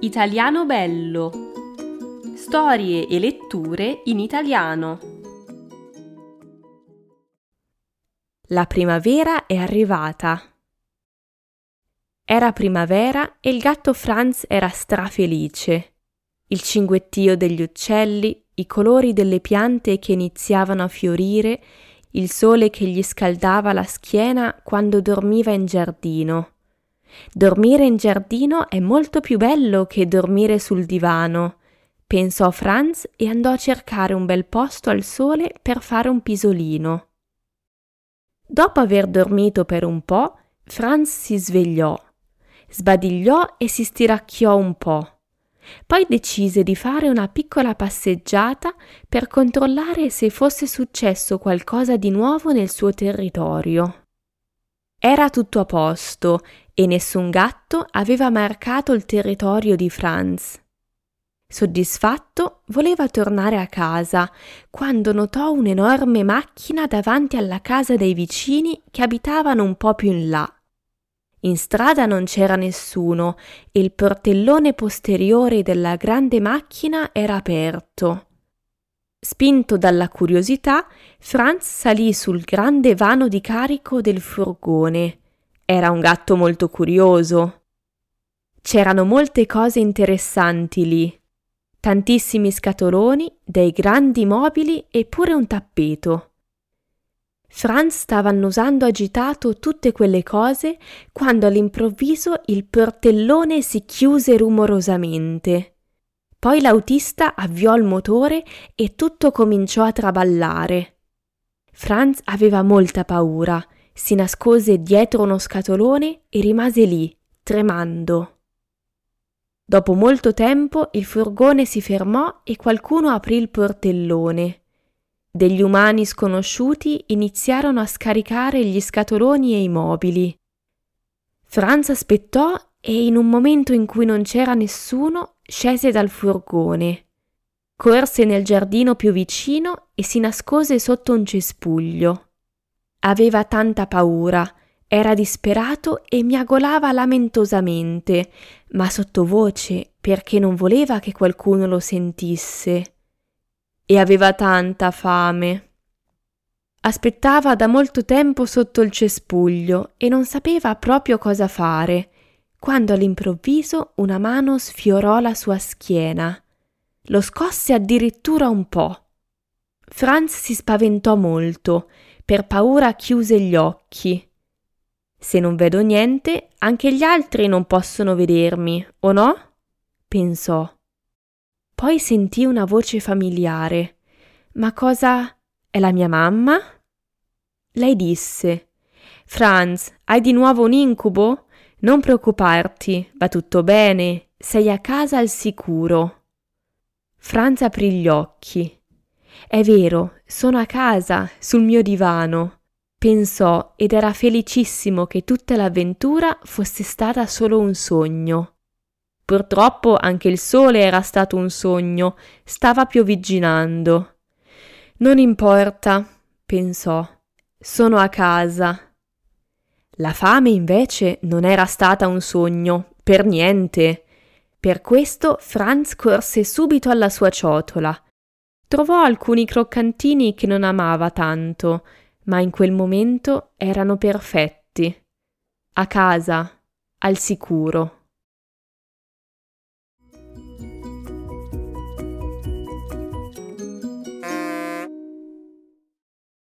Italiano bello. Storie e letture in italiano. La primavera è arrivata. Era primavera e il gatto Franz era strafelice. Il cinguettio degli uccelli, i colori delle piante che iniziavano a fiorire, il sole che gli scaldava la schiena quando dormiva in giardino. Dormire in giardino è molto più bello che dormire sul divano, pensò Franz e andò a cercare un bel posto al sole per fare un pisolino. Dopo aver dormito per un po', Franz si svegliò, sbadigliò e si stiracchiò un po'. Poi decise di fare una piccola passeggiata per controllare se fosse successo qualcosa di nuovo nel suo territorio. Era tutto a posto e nessun gatto aveva marcato il territorio di Franz. Soddisfatto, voleva tornare a casa quando notò un'enorme macchina davanti alla casa dei vicini che abitavano un po' più in là. In strada non c'era nessuno e il portellone posteriore della grande macchina era aperto. Spinto dalla curiosità, Franz salì sul grande vano di carico del furgone. Era un gatto molto curioso. C'erano molte cose interessanti lì. Tantissimi scatoloni, dei grandi mobili e pure un tappeto. Franz stava annusando agitato tutte quelle cose quando all'improvviso il portellone si chiuse rumorosamente. Poi l'autista avviò il motore e tutto cominciò a traballare. Franz aveva molta paura, si nascose dietro uno scatolone e rimase lì, tremando. Dopo molto tempo il furgone si fermò e qualcuno aprì il portellone. Degli umani sconosciuti iniziarono a scaricare gli scatoloni e i mobili. Franz aspettò e in un momento in cui non c'era nessuno scese dal furgone. Corse nel giardino più vicino e si nascose sotto un cespuglio. Aveva tanta paura, era disperato e miagolava lamentosamente, ma sottovoce perché non voleva che qualcuno lo sentisse. E aveva tanta fame. Aspettava da molto tempo sotto il cespuglio e non sapeva proprio cosa fare quando all'improvviso una mano sfiorò la sua schiena. Lo scosse addirittura un po'. Franz si spaventò molto, per paura chiuse gli occhi. Se non vedo niente, anche gli altri non possono vedermi, o no? pensò. Poi sentì una voce familiare. Ma cosa? È la mia mamma? Lei disse: Franz, hai di nuovo un incubo? Non preoccuparti, va tutto bene, sei a casa al sicuro. Franz aprì gli occhi. È vero, sono a casa, sul mio divano. Pensò ed era felicissimo che tutta l'avventura fosse stata solo un sogno. Purtroppo anche il sole era stato un sogno, stava piovigginando. Non importa, pensò, sono a casa. La fame invece non era stata un sogno, per niente. Per questo Franz corse subito alla sua ciotola. Trovò alcuni croccantini che non amava tanto, ma in quel momento erano perfetti. A casa, al sicuro.